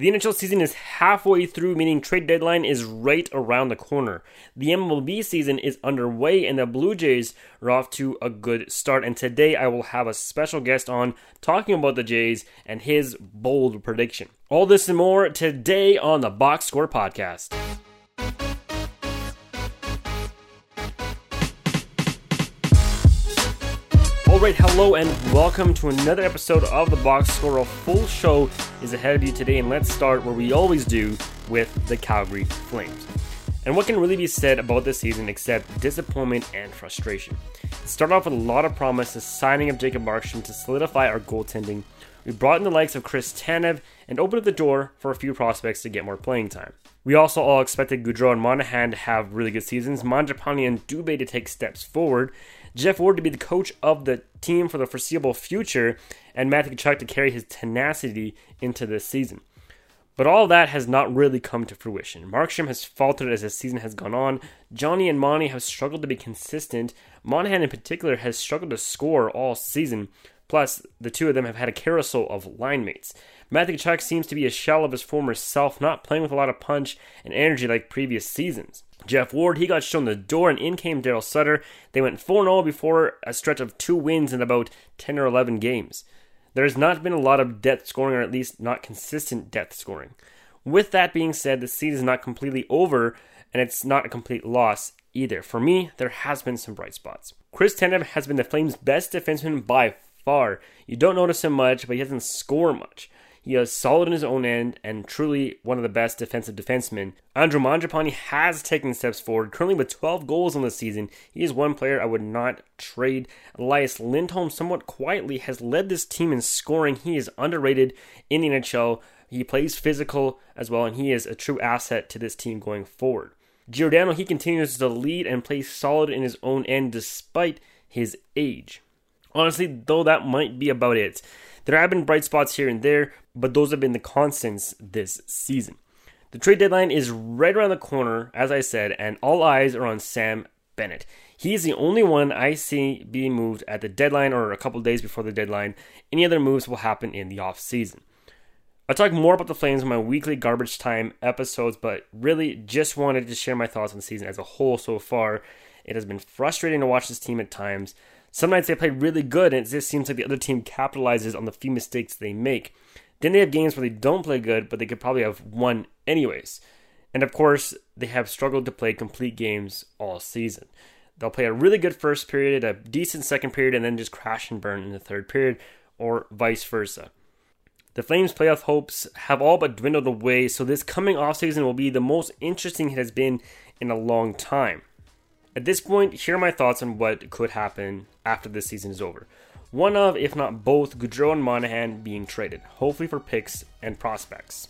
The NHL season is halfway through, meaning trade deadline is right around the corner. The MLB season is underway, and the Blue Jays are off to a good start. And today I will have a special guest on talking about the Jays and his bold prediction. All this and more today on the Box Score Podcast. Alright, hello and welcome to another episode of the Box Score. A full show is ahead of you today, and let's start where we always do with the Calgary Flames. And what can really be said about this season except disappointment and frustration? It started off with a lot of promise, the signing of Jacob Markstrom to solidify our goaltending. We brought in the likes of Chris Tanev and opened up the door for a few prospects to get more playing time. We also all expected Gaudreau and Monahan to have really good seasons, Mangiapane and Dubé to take steps forward, Geoff Ward to be the coach of the team for the foreseeable future, and Matthew Tkachuk to carry his tenacity into this season. But all that has not really come to fruition. Markstrom has faltered as the season has gone on. Johnny and Monty have struggled to be consistent. Monahan, in particular, has struggled to score all season. Plus, the two of them have had a carousel of line mates. Matthew Tkachuk seems to be a shell of his former self, not playing with a lot of punch and energy like previous seasons. Geoff Ward, he got shown the door, and in came Daryl Sutter. They went 4 0 before a stretch of two wins in about 10 or 11 games. There has not been a lot of depth scoring, or at least not consistent depth scoring. With that being said, the season is not completely over, and it's not a complete loss either. For me, there has been some bright spots. Chris Tanev has been the Flames' best defenseman by far. You don't notice him much, but he doesn't score much. He is solid in his own end and truly one of the best defensive defensemen. Andrew Mangiapane has taken steps forward, currently with 12 goals on the season. He is one player I would not trade. Elias Lindholm, somewhat quietly, has led this team in scoring. He is underrated in the NHL. He plays physical as well, and he is a true asset to this team going forward. Giordano, he continues to lead and play solid in his own end despite his age. Honestly, though, that might be about it. There have been bright spots here and there, but those have been the constants this season. The trade deadline is right around the corner, as I said, and all eyes are on Sam Bennett. He is the only one I see being moved at the deadline or a couple days before the deadline. Any other moves will happen in the off season. I'll talk more about the Flames in my weekly garbage time episodes, but really just wanted to share my thoughts on the season as a whole so far. It has been frustrating to watch this team at times. Some nights they play really good, and it just seems like the other team capitalizes on the few mistakes they make. Then they have games where they don't play good, but they could probably have won anyways. And of course, they have struggled to play complete games all season. They'll play a really good first period, a decent second period, and then just crash and burn in the third period, or vice versa. The Flames' playoff hopes have all but dwindled away, so this coming offseason will be the most interesting it has been in a long time. At this point, here are my thoughts on what could happen after this season is over. One of, if not both, Gaudreau and Monahan being traded, hopefully for picks and prospects.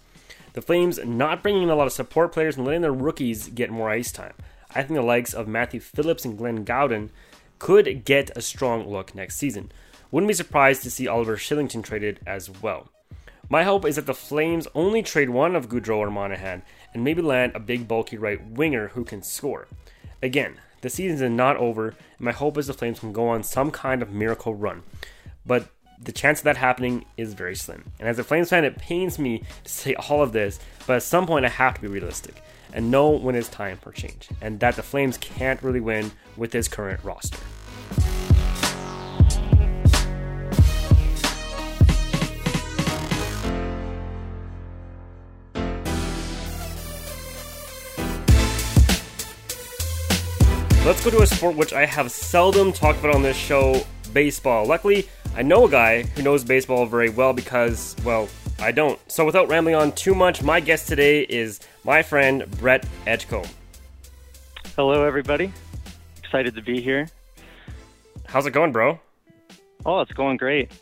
The Flames not bringing in a lot of support players and letting their rookies get more ice time. I think the likes of Matthew Phillips and Glenn Gawdin could get a strong look next season. Wouldn't be surprised to see Oliver Kylington traded as well. My hope is that the Flames only trade one of Gaudreau or Monahan and maybe land a big bulky right winger who can score. Again, the season is not over, and my hope is the Flames can go on some kind of miracle run. But the chance of that happening is very slim. And as a Flames fan, it pains me to say all of this, but at some point I have to be realistic and know when it's time for change, and that the Flames can't really win with this current roster. Let's go to a sport which I have seldom talked about on this show baseball. Luckily, I know a guy who knows baseball very well because, well, I don't. So without rambling on too much, my guest today is my friend Brett Edgecombe. Hello, everybody. Excited to be here. How's it going, bro? Oh, it's going great.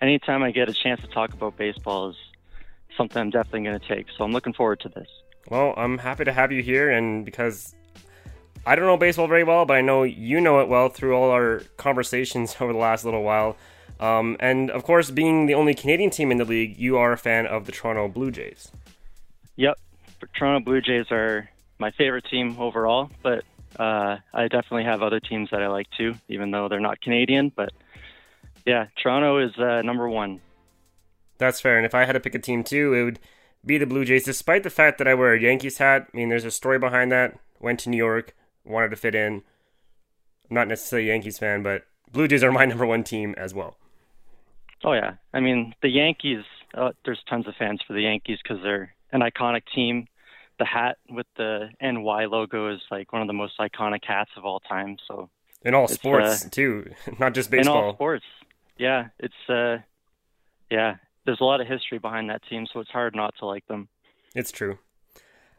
Anytime I get a chance to talk about baseball is something I'm definitely going to take. So I'm looking forward to this. Well, I'm happy to have you here, and because I don't know baseball very well, but I know you know it well through all our conversations over the last little while. Um, and of course, being the only Canadian team in the league, you are a fan of the Toronto Blue Jays. Yep, Toronto Blue Jays are my favorite team overall, but uh, I definitely have other teams that I like too, even though they're not Canadian. But yeah, Toronto is uh, number one. That's fair. And if I had to pick a team too, it would be the Blue Jays, despite the fact that I wear a Yankees hat. I mean, there's a story behind that. Went to New York, wanted to fit in. I'm not necessarily a Yankees fan, but Blue Jays are my number one team as well. Oh yeah, I mean the Yankees. Uh, there's tons of fans for the Yankees because they're an iconic team. The hat with the NY logo is like one of the most iconic hats of all time. So in all sports uh, too, not just baseball. In all sports, yeah, it's uh, yeah. There's a lot of history behind that team, so it's hard not to like them. It's true.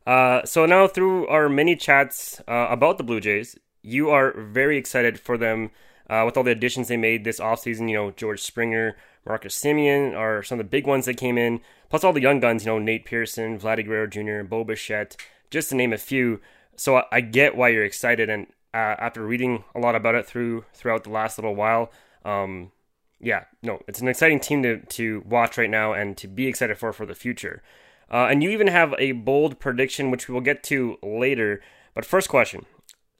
Uh, so now through our many chats uh, about the Blue Jays, you are very excited for them uh, with all the additions they made this offseason. You know, George Springer, Marcus Semien are some of the big ones that came in, plus all the young guns, you know, Nate Pearson, Vladdy Guerrero Jr., Bo Bichette, just to name a few. So I, I get why you're excited, and uh, after reading a lot about it through throughout the last little while, um, yeah, no, it's an exciting team to to watch right now and to be excited for for the future. Uh, and you even have a bold prediction, which we will get to later. But first question: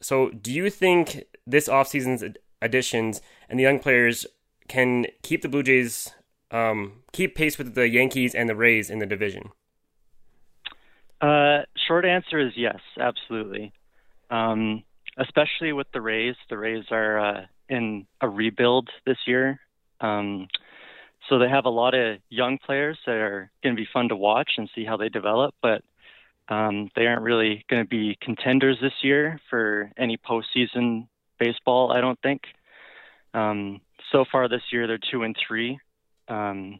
So, do you think this offseason's additions and the young players can keep the Blue Jays um, keep pace with the Yankees and the Rays in the division? Uh, short answer is yes, absolutely. Um, especially with the Rays. The Rays are uh, in a rebuild this year. Um, so they have a lot of young players that are going to be fun to watch and see how they develop, but um, they aren't really going to be contenders this year for any postseason baseball, I don't think. Um, so far this year, they're two and three. Um,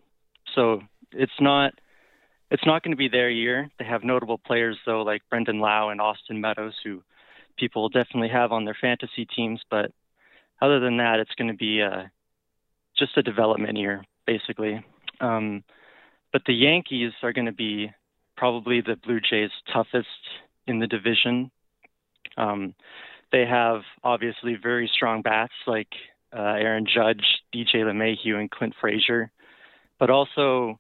so it's not it's not going to be their year. They have notable players though, like Brandon Lowe and Austin Meadows, who people definitely have on their fantasy teams. But other than that, it's going to be uh, just a development year, basically. Um, but the Yankees are going to be probably the Blue Jays' toughest in the division. Um, they have obviously very strong bats like uh, Aaron Judge, DJ LeMahieu, and Clint Frazier, but also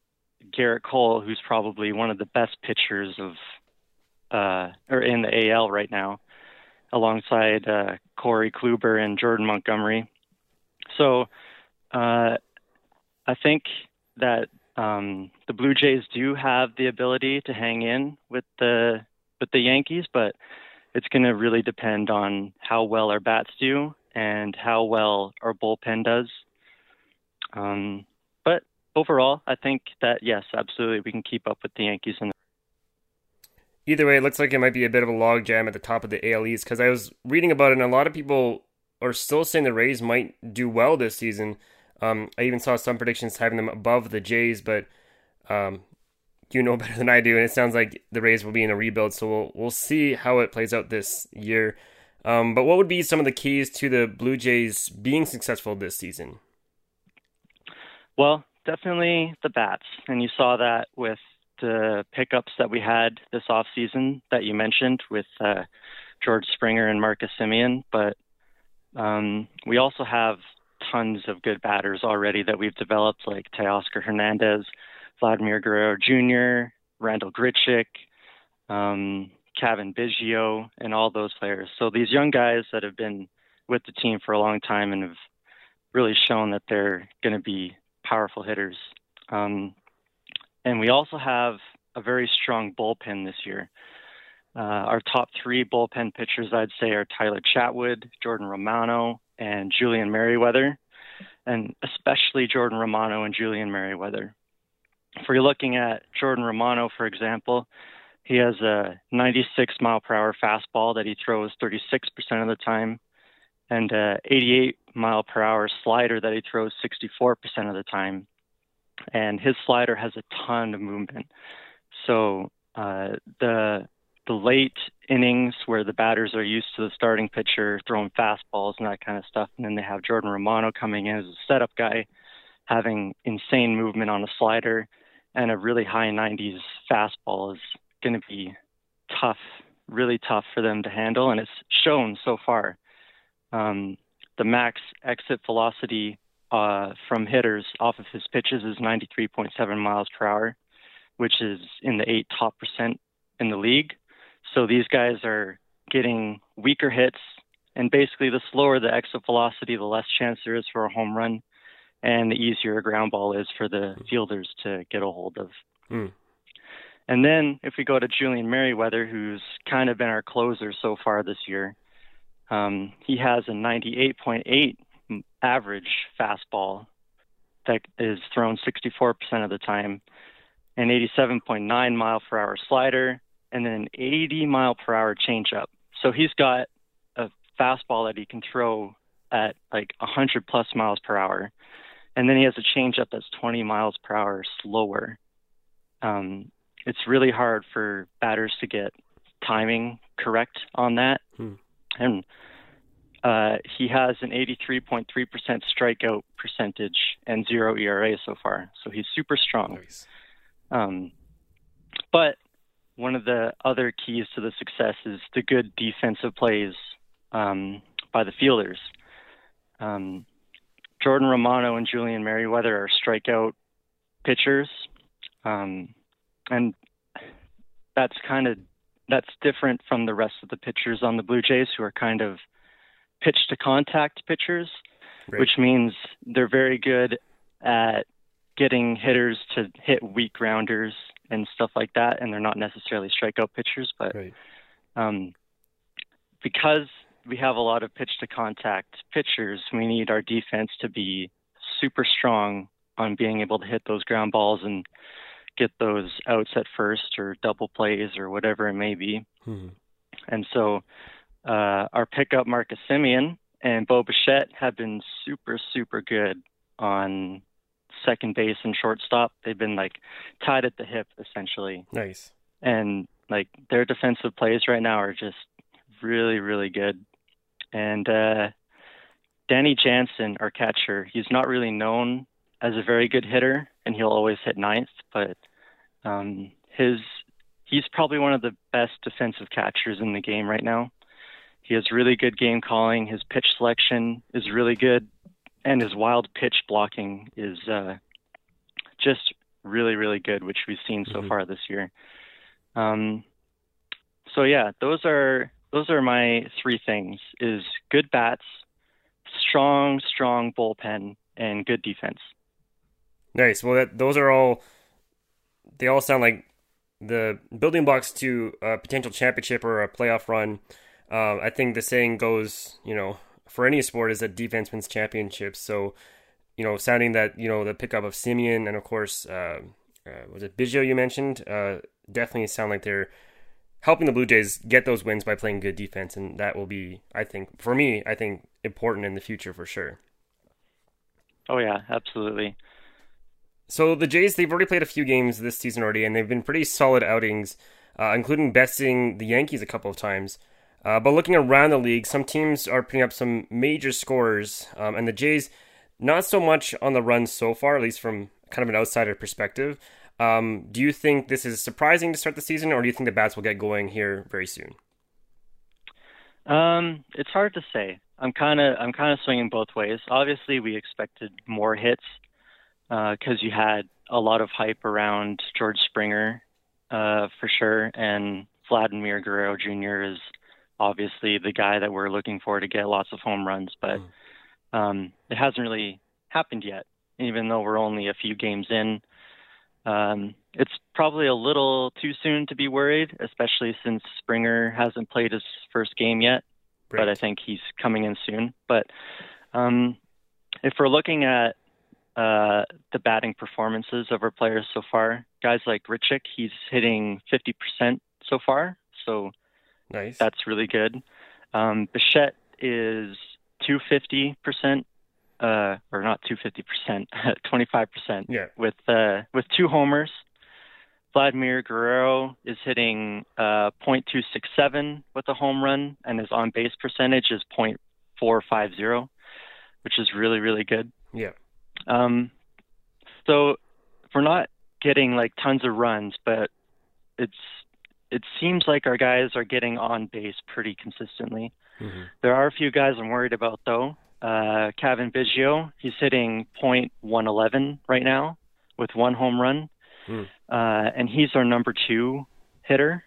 Gerrit Cole, who's probably one of the best pitchers of uh, or in the AL right now, alongside uh, Corey Kluber and Jordan Montgomery. So uh, I think that um, the Blue Jays do have the ability to hang in with the with the Yankees, but it's going to really depend on how well our bats do and how well our bullpen does. Um, but overall, I think that yes, absolutely, we can keep up with the Yankees. And either way, it looks like it might be a bit of a logjam at the top of the AL East because I was reading about it, and a lot of people are still saying the Rays might do well this season. Um, I even saw some predictions having them above the Jays, but um, you know better than I do, and it sounds like the Rays will be in a rebuild. So we'll we'll see how it plays out this year. Um, but what would be some of the keys to the Blue Jays being successful this season? Well, definitely the bats, and you saw that with the pickups that we had this off season that you mentioned with uh, George Springer and Marcus Semien. But um, we also have tons of good batters already that we've developed, like Teoscar Hernandez, Vladimir Guerrero Jr., Randall Grichuk, um, Cavan Biggio, and all those players. So these young guys that have been with the team for a long time and have really shown that they're going to be powerful hitters. Um, and we also have a very strong bullpen this year. Uh, our top three bullpen pitchers, I'd say, are Tyler Chatwood, Jordan Romano, and Julian Merryweather, and especially Jordan Romano and Julian Merryweather. If we're looking at Jordan Romano, for example, he has a 96 mile per hour fastball that he throws 36% of the time, and a 88 mile per hour slider that he throws 64% of the time. And his slider has a ton of movement. So uh, the the late innings where the batters are used to the starting pitcher throwing fastballs and that kind of stuff, and then they have Jordan Romano coming in as a setup guy, having insane movement on a slider and a really high 90s fastball is going to be tough, really tough for them to handle, and it's shown so far. Um, the max exit velocity uh, from hitters off of his pitches is 93.7 miles per hour, which is in the eight top percent in the league. So these guys are getting weaker hits, and basically, the slower the exit velocity, the less chance there is for a home run, and the easier a ground ball is for the fielders to get a hold of. Mm. And then if we go to Julian Merryweather, who's kind of been our closer so far this year, um, he has a 98.8 average fastball that is thrown 64% of the time, an 87.9 mile per hour slider, and then an 80 mile per hour changeup. So he's got a fastball that he can throw at like 100 plus miles per hour, and then he has a changeup that's 20 miles per hour slower. Um, it's really hard for batters to get timing correct on that, hmm. and uh, he has an 83.3% strikeout percentage and zero ERA so far. So he's super strong. Nice. Um, but one of the other keys to the success is the good defensive plays um, by the fielders. Um, Jordan Romano and Julian Merryweather are strikeout pitchers, um, and that's kind of that's different from the rest of the pitchers on the Blue Jays who are kind of pitch to contact pitchers, right. which means they're very good at getting hitters to hit weak grounders and stuff like that, and they're not necessarily strikeout pitchers, but right. um, because we have a lot of pitch to contact pitchers, we need our defense to be super strong on being able to hit those ground balls and get those outs at first or double plays or whatever it may be. Hmm. And so uh, our pickup Marcus Semien and Bo Bichette have been super, super good on second base and shortstop. They've been like tied at the hip essentially. Nice. And like their defensive plays right now are just really, really good. And uh, Danny Jansen, our catcher, he's not really known as a very good hitter, and he'll always hit ninth. But um, his he's probably one of the best defensive catchers in the game right now. He has really good game calling. His pitch selection is really good, and his wild pitch blocking is uh, just really, really good, which we've seen so mm-hmm. far this year. Um, so yeah, those are those are my three things: is good bats, strong, strong bullpen, and good defense. Nice. Well, that, those are all. They all sound like the building blocks to a potential championship or a playoff run. Um, I think the saying goes, you know, for any sport is that defense wins championships. So, you know, sounding that you know the pickup of Semien and of course uh, uh, was it Biggio you mentioned uh, definitely sound like they're helping the Blue Jays get those wins by playing good defense, and that will be, I think, for me, I think important in the future for sure. Oh yeah, absolutely. So the Jays, they've already played a few games this season already, and they've been pretty solid outings, uh, including besting the Yankees a couple of times. Uh, but looking around the league, some teams are putting up some major scores, um, and the Jays, not so much on the run so far, at least from kind of an outsider perspective. Um, do you think this is surprising to start the season, or do you think the bats will get going here very soon? Um, it's hard to say. I'm kind of I'm kind of swinging both ways. Obviously, we expected more hits because uh, you had a lot of hype around George Springer uh, for sure, and Vladimir Guerrero Jr. is obviously the guy that we're looking for to get lots of home runs, but mm. um, it hasn't really happened yet. Even though we're only a few games in, um, it's probably a little too soon to be worried, especially since Springer hasn't played his first game yet. Right. But I think he's coming in soon. But um, if we're looking at uh, the batting performances of our players so far, guys like Grichuk, he's hitting 50% so far. So Nice. That's really good. Um, Bichette is 250 percent, uh, or not 250 percent, 25 percent. Yeah. With uh, with two homers. Vladimir Guerrero is hitting uh, .267 with a home run, and his on base percentage is .450, which is really really good. Yeah. Um, so we're not getting like tons of runs, but it's it seems like our guys are getting on base pretty consistently. Mm-hmm. There are a few guys I'm worried about though. Uh, Cavan Biggio, he's hitting .111 right now with one home run, mm. uh, and he's our number two hitter.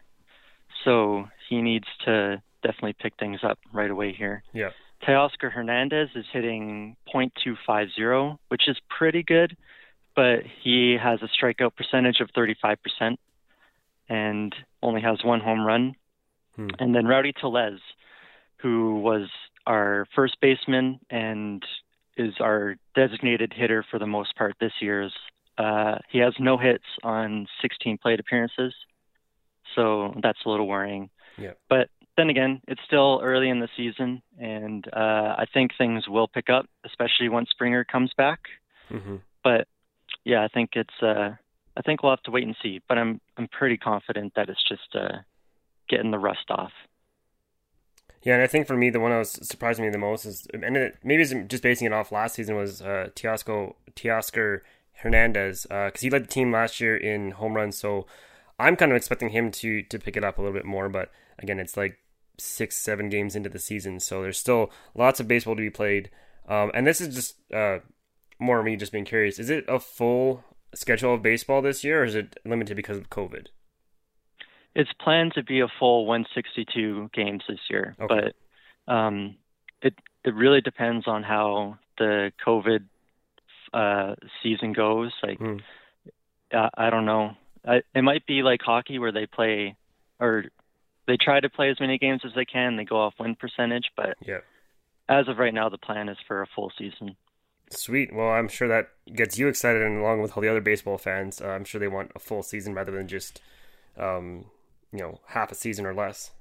So he needs to definitely pick things up right away here. Yeah. Teoscar Hernandez is hitting .250, which is pretty good, but he has a strikeout percentage of 35%. and only has one home run. Hmm. And then Rowdy Tellez, who was our first baseman and is our designated hitter for the most part this year. Uh, he has no hits on 16 plate appearances, so that's a little worrying. Yeah. But then again, it's still early in the season, and uh, I think things will pick up, especially once Springer comes back. Mm-hmm. But yeah, I think it's. Uh, I think we'll have to wait and see. But I'm I'm pretty confident that it's just uh, getting the rust off. Yeah, and I think for me, the one that was surprising me the most is, and it, maybe it's just basing it off last season, was uh, Teoscar, Teoscar Hernandez, because uh, he led the team last year in home runs. So I'm kind of expecting him to to pick it up a little bit more. But again, it's like six, seven games into the season, so there's still lots of baseball to be played. Um, and this is just uh, more me just being curious. Is it a full schedule of baseball this year, or is it limited because of COVID? It's planned to be a full 162 games this year, okay. but um, it it really depends on how the COVID uh, season goes. Like, mm. I, I don't know. I, it might be like hockey where they play or they try to play as many games as they can. They go off win percentage, but yeah. as of right now, the plan is for a full season. Sweet. Well, I'm sure that gets you excited, and along with all the other baseball fans, uh, I'm sure they want a full season rather than just, um, you know, half a season or less.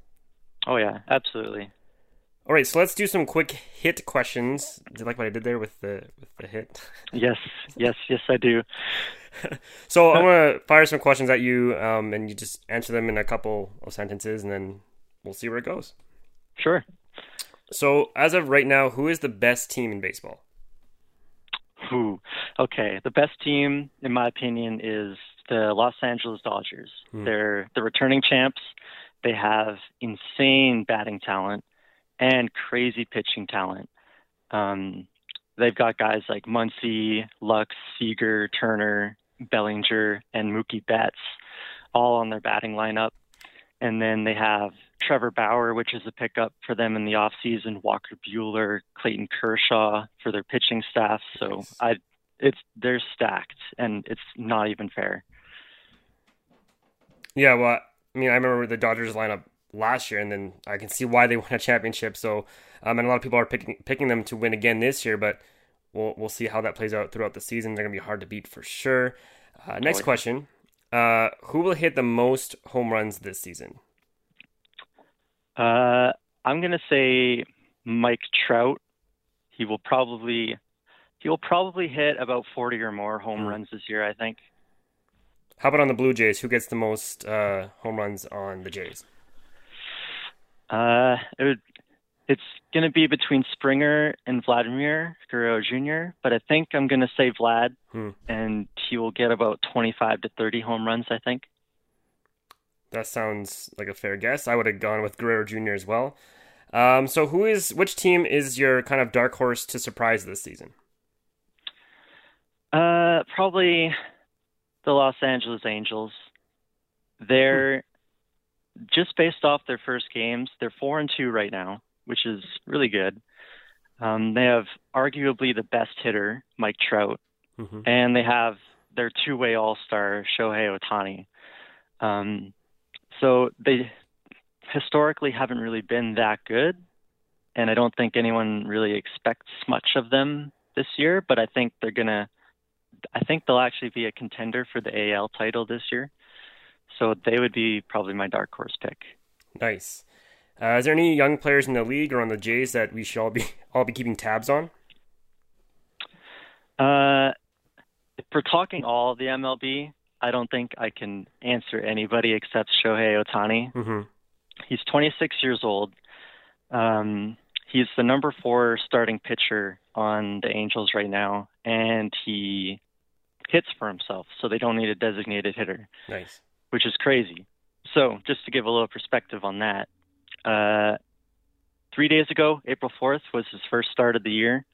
Oh yeah, absolutely. All right, so let's do some quick hit questions. Do you like what I did there with the with the hit? Yes, yes, yes, I do. so I'm gonna fire some questions at you, um, and you just answer them in a couple of sentences, and then we'll see where it goes. Sure. So as of right now, who is the best team in baseball? Who? Okay, the best team, in my opinion, is the Los Angeles Dodgers. Hmm. They're the returning champs. They have insane batting talent and crazy pitching talent. Um, they've got guys like Muncy, Lux, Seager, Turner, Bellinger, and Mookie Betts all on their batting lineup. And then they have Trevor Bauer, which is a pickup for them in the offseason, Walker Buehler, Clayton Kershaw for their pitching staff. So I it's they're stacked and it's not even fair. Yeah, well, I mean, I remember the Dodgers lineup last year, and then I can see why they won a championship. So, um, and a lot of people are picking picking them to win again this year, but we'll we'll see how that plays out throughout the season. They're gonna be hard to beat for sure. Uh, next question: uh, Who will hit the most home runs this season? Uh, I'm gonna say Mike Trout. He will probably he will probably hit about 40 or more home mm. runs this year. I think. How about on the Blue Jays? Who gets the most uh, home runs on the Jays? Uh, it would, it's going to be between Springer and Vladimir Guerrero Jr., but I think I'm going to say Vlad, hmm. and he will get about 25 to 30 home runs, I think. That sounds like a fair guess. I would have gone with Guerrero Jr. as well. Um, so, who is which team is your kind of dark horse to surprise this season? Uh, probably the Los Angeles Angels. They're just based off their first games, they're four and two right now, which is really good. Um, they have arguably the best hitter, Mike Trout, mm-hmm. and they have their two-way All-Star Shohei Ohtani. Um, so they historically haven't really been that good, and I don't think anyone really expects much of them this year. But I think they're gonna. I think they'll actually be a contender for the AL title this year. So they would be probably my dark horse pick. Nice. Uh, is there any young players in the league or on the Jays that we should all be all be keeping tabs on? Uh, if we're talking all the MLB, I don't think I can answer anybody except Shohei Ohtani. Mm-hmm. He's 26 years old. Um, he's the number four starting pitcher on the Angels right now, and he hits for himself, so they don't need a designated hitter. Nice which is crazy. So, just to give a little perspective on that, uh, three days ago, April 4th, was his first start of the year.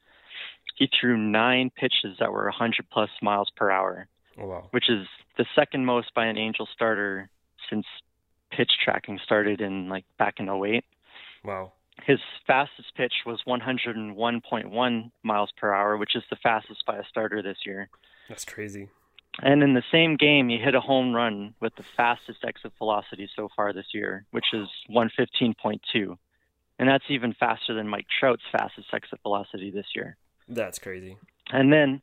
He threw nine pitches that were 100 plus miles per hour, oh, wow. which is the second most by an Angel starter since pitch tracking started in like back in 08. Wow. His fastest pitch was 101.1 miles per hour, which is the fastest by a starter this year. That's crazy. And in the same game, he hit a home run with the fastest exit velocity so far this year, which is 115.2. And that's even faster than Mike Trout's fastest exit velocity this year. That's crazy. And then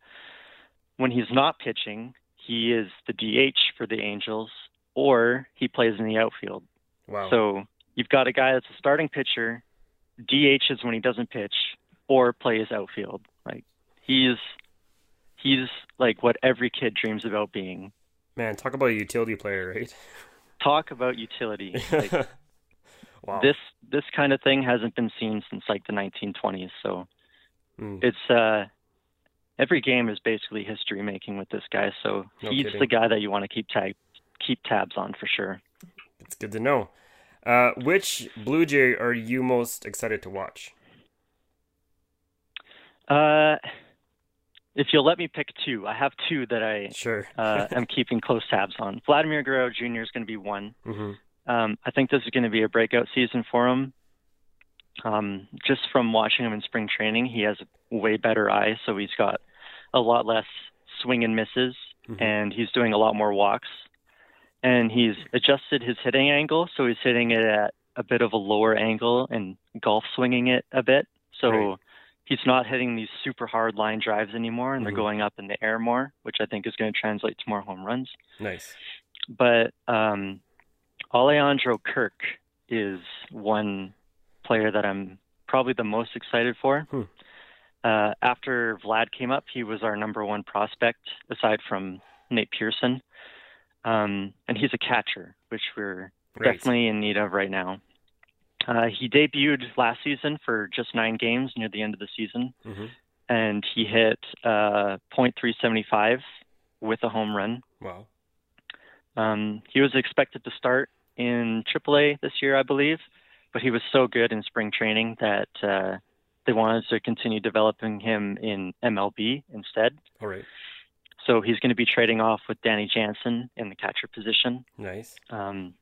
when he's not pitching, he is the DH for the Angels or he plays in the outfield. Wow. So you've got a guy that's a starting pitcher, DH is when he doesn't pitch, or plays outfield. Like he's he's like what every kid dreams about being. Man, talk about a utility player, right? Talk about utility. Like, wow. This this kind of thing hasn't been seen since like the 1920s. So Mm. it's uh every game is basically history making with this guy. So No he's kidding. the guy that you want to keep tag keep tabs on for sure. It's good to know. Uh, which Blue Jay are you most excited to watch? Uh, if you'll let me pick two, I have two that I Sure. uh, am keeping close tabs on. Vladimir Guerrero Jr. is going to be one. hmm Um, I think this is going to be a breakout season for him. Um, just from watching him in spring training, he has a way better eye, so he's got a lot less swing and misses, Mhm. and he's doing a lot more walks. And he's adjusted his hitting angle, so he's hitting it at a bit of a lower angle and golf swinging it a bit. So Right. he's not hitting these super hard line drives anymore, and Mhm. they're going up in the air more, which I think is going to translate to more home runs Nice. but um, Alejandro Kirk is one player that I'm probably the most excited for. Hmm. Uh, after Vlad came up, he was our number one prospect, aside from Nate Pearson. Um, and he's a catcher, which we're Right. definitely in need of right now. Uh, he debuted last season for just nine games near the end of the season, hmm and he hit uh, .375 with a home run. Wow. Um, he was expected to start in AAA this year, I believe, but he was so good in spring training that uh, they wanted to continue developing him in MLB instead. All right. So he's going to be trading off with Danny Jansen in the catcher position. Nice. Um,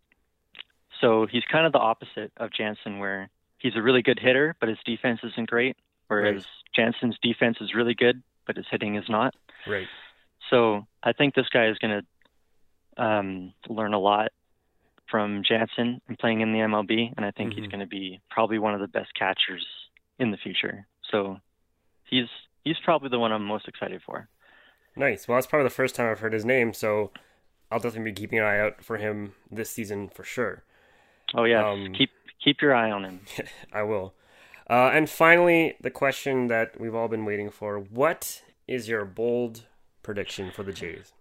so he's kind of the opposite of Jansen, where he's a really good hitter, but his defense isn't great, whereas Right. Jansen's defense is really good, but his hitting is not. Right. So I think this guy is going to um, learn a lot from Jansen and playing in the MLB, and I think he's Mhm. going to be probably one of the best catchers in the future. So he's he's probably the one I'm most excited for. Nice. Well, that's probably the first time I've heard his name, so I'll definitely be keeping an eye out for him this season for sure. Oh yeah, Um, keep keep your eye on him. I will. Uh, and finally, the question that we've all been waiting for: What is your bold prediction for the Jays?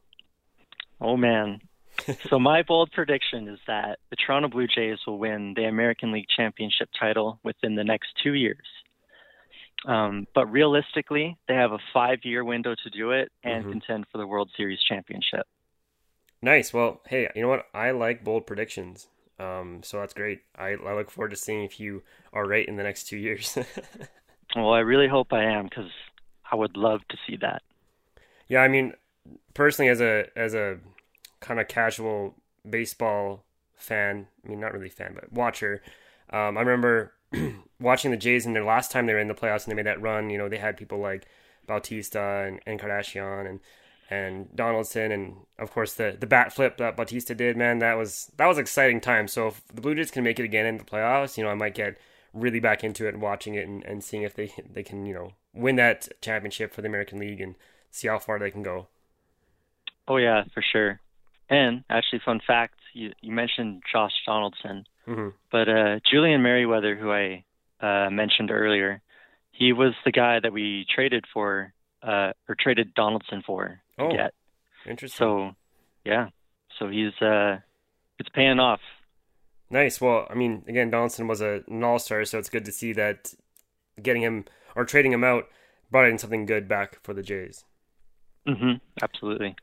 Oh man. So my bold prediction is that the Toronto Blue Jays will win the American League Championship title within the next two years. Um, but realistically, they have a five-year window to do it and Mhm. contend for the World Series championship. Nice. Well, hey, you know what? I like bold predictions. Um, so that's great. I, I look forward to seeing if you are right in the next two years. Well, I really hope I am because I would love to see that. yeah, I mean, personally, as a as a kind of casual baseball fan, I mean, not really fan, but watcher, um, I remember watching the Jays in their last time they were in the playoffs and they made that run. You know, they had people like Bautista and, and Encarnacion and and Donaldson and of course the the bat flip that Bautista did. Man, that was that was exciting time. So if the Blue Jays can make it again in the playoffs, you know, I might get really back into it and watching it and, and seeing if they they can you know win that championship for the American League and see how far they can go. Oh yeah, for sure. And actually, fun fact: you you mentioned Josh Donaldson, hmm but uh, Julian Merryweather, who I uh, mentioned earlier, he was the guy that we traded for, uh, or traded Donaldson for Oh. get. Interesting. So, yeah, so he's uh, it's paying off. Nice. Well, I mean, again, Donaldson was a, an all star, so it's good to see that getting him or trading him out brought in something good back for the Jays. hmm Absolutely.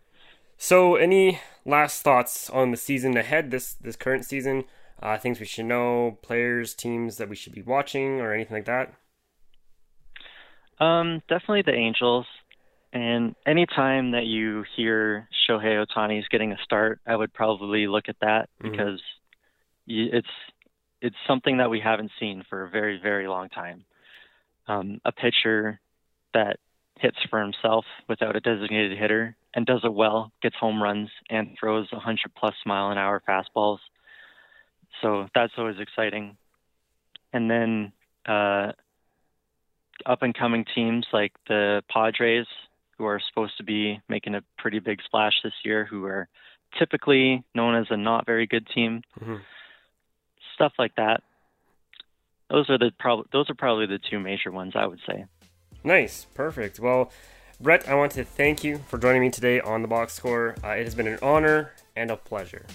So, any last thoughts on the season ahead? This this current season, uh, things we should know, players, teams that we should be watching, or anything like that. Um, definitely the Angels. And anytime that you hear Shohei Ohtani is getting a start, I would probably look at that Mhm. because it's it's something that we haven't seen for a very very long time. Um, a pitcher that hits for himself without a designated hitter and does it well, gets home runs, and throws 100 plus mile an hour fastballs. So that's always exciting. And then uh, up and coming teams like the Padres, who are supposed to be making a pretty big splash this year, who are typically known as a not very good team. Mm-hmm. Stuff like that. Those are the prob- those are probably the two major ones I would say. Nice, perfect. Well, Brett, I want to thank you for joining me today on the box score. Uh, it has been an honor and a pleasure.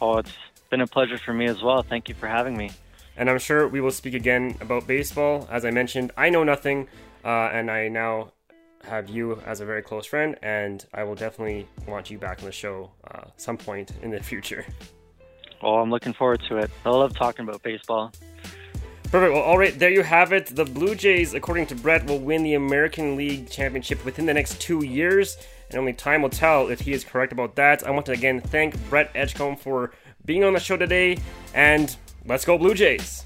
Oh, it's been a pleasure for me as well. Thank you for having me. And I'm sure we will speak again about baseball. As I mentioned, I know nothing, uh, and I now have you as a very close friend, and I will definitely want you back on the show uh, some point in the future. Well, I'm looking forward to it. I love talking about baseball. Perfect. Well, all right, there you have it. The Blue Jays, according to Brett, will win the American League Championship within the next two years, and only time will tell if he is correct about that. I want to again thank Brett Edgecombe for being on the show today, and let's go, Blue Jays!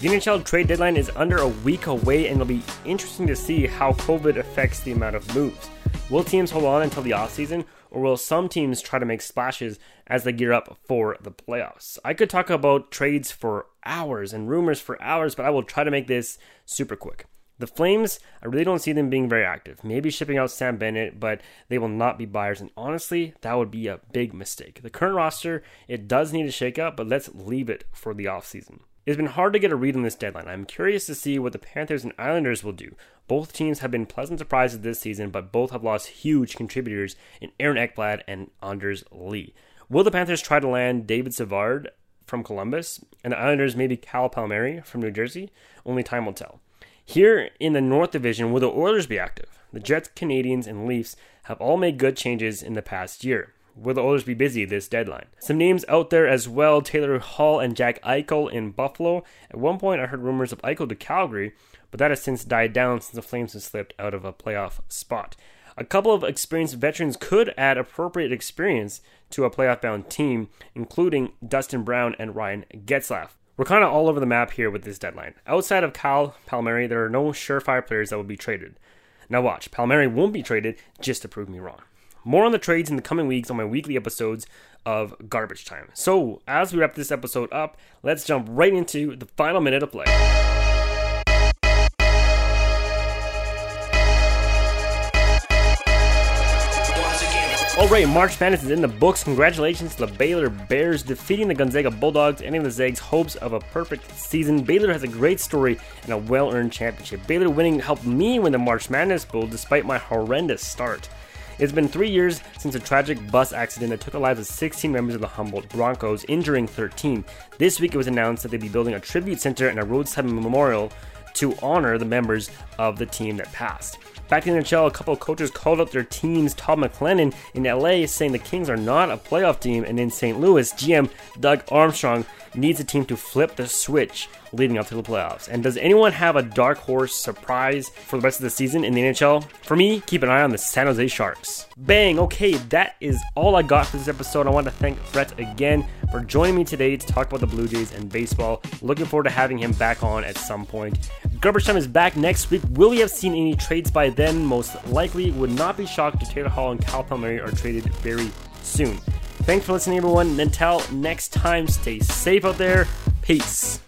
The NHL trade deadline is under a week away, and it'll be interesting to see how COVID affects the amount of moves. Will teams hold on until the offseason, or will some teams try to make splashes as they gear up for the playoffs? I could talk about trades for hours and rumors for hours, but I will try to make this super quick. The Flames, I really don't see them being very active. Maybe shipping out Sam Bennett, but they will not be buyers. And honestly, that would be a big mistake. The current roster, it does need a shakeup, but let's leave it for the offseason. It's been hard to get a read on this deadline. I'm curious to see what the Panthers and Islanders will do. Both teams have been pleasant surprises this season, but both have lost huge contributors in Aaron Ekblad and Anders Lee. Will the Panthers try to land David Savard from Columbus, and the Islanders maybe Cal Palmieri from New Jersey? Only time will tell. Here in the North Division, will the Oilers be active? The Jets, Canadiens, and Leafs have all made good changes in the past year. Will the Oilers be busy this deadline? Some names out there as well Taylor Hall and Jack Eichel in Buffalo. At one point, I heard rumors of Eichel to Calgary, but that has since died down since the Flames have slipped out of a playoff spot. A couple of experienced veterans could add appropriate experience to a playoff bound team, including Dustin Brown and Ryan Getzlaf. We're kind of all over the map here with this deadline. Outside of Cal Palmieri, there are no surefire players that will be traded. Now, watch, Palmieri won't be traded just to prove me wrong. More on the trades in the coming weeks on my weekly episodes of Garbage Time. So, as we wrap this episode up, let's jump right into the final minute of play. All right, March Madness is in the books. Congratulations to the Baylor Bears defeating the Gonzaga Bulldogs, ending the Zags' hopes of a perfect season. Baylor has a great story and a well-earned championship. Baylor winning helped me win the March Madness Bowl despite my horrendous start. It's been three years since a tragic bus accident that took the lives of 16 members of the Humboldt Broncos, injuring 13. This week it was announced that they'd be building a tribute center and a roadside memorial to honor the members of the team that passed. Back in the NHL, a couple of coaches called out their teams. Todd McLellan in LA saying the Kings are not a playoff team, and in St. Louis, GM Doug Armstrong needs a team to flip the switch leading up to the playoffs. And does anyone have a dark horse surprise for the rest of the season in the NHL? For me, keep an eye on the San Jose Sharks. Bang! Okay, that is all I got for this episode. I want to thank Brett again for joining me today to talk about the Blue Jays and baseball. Looking forward to having him back on at some point. Garbage Time is back next week. Will we have seen any trades by then? Most likely. Would not be shocked if Taylor Hall and Cal Palmieri are traded very soon. Thanks for listening, everyone. Until next time, stay safe out there. Peace.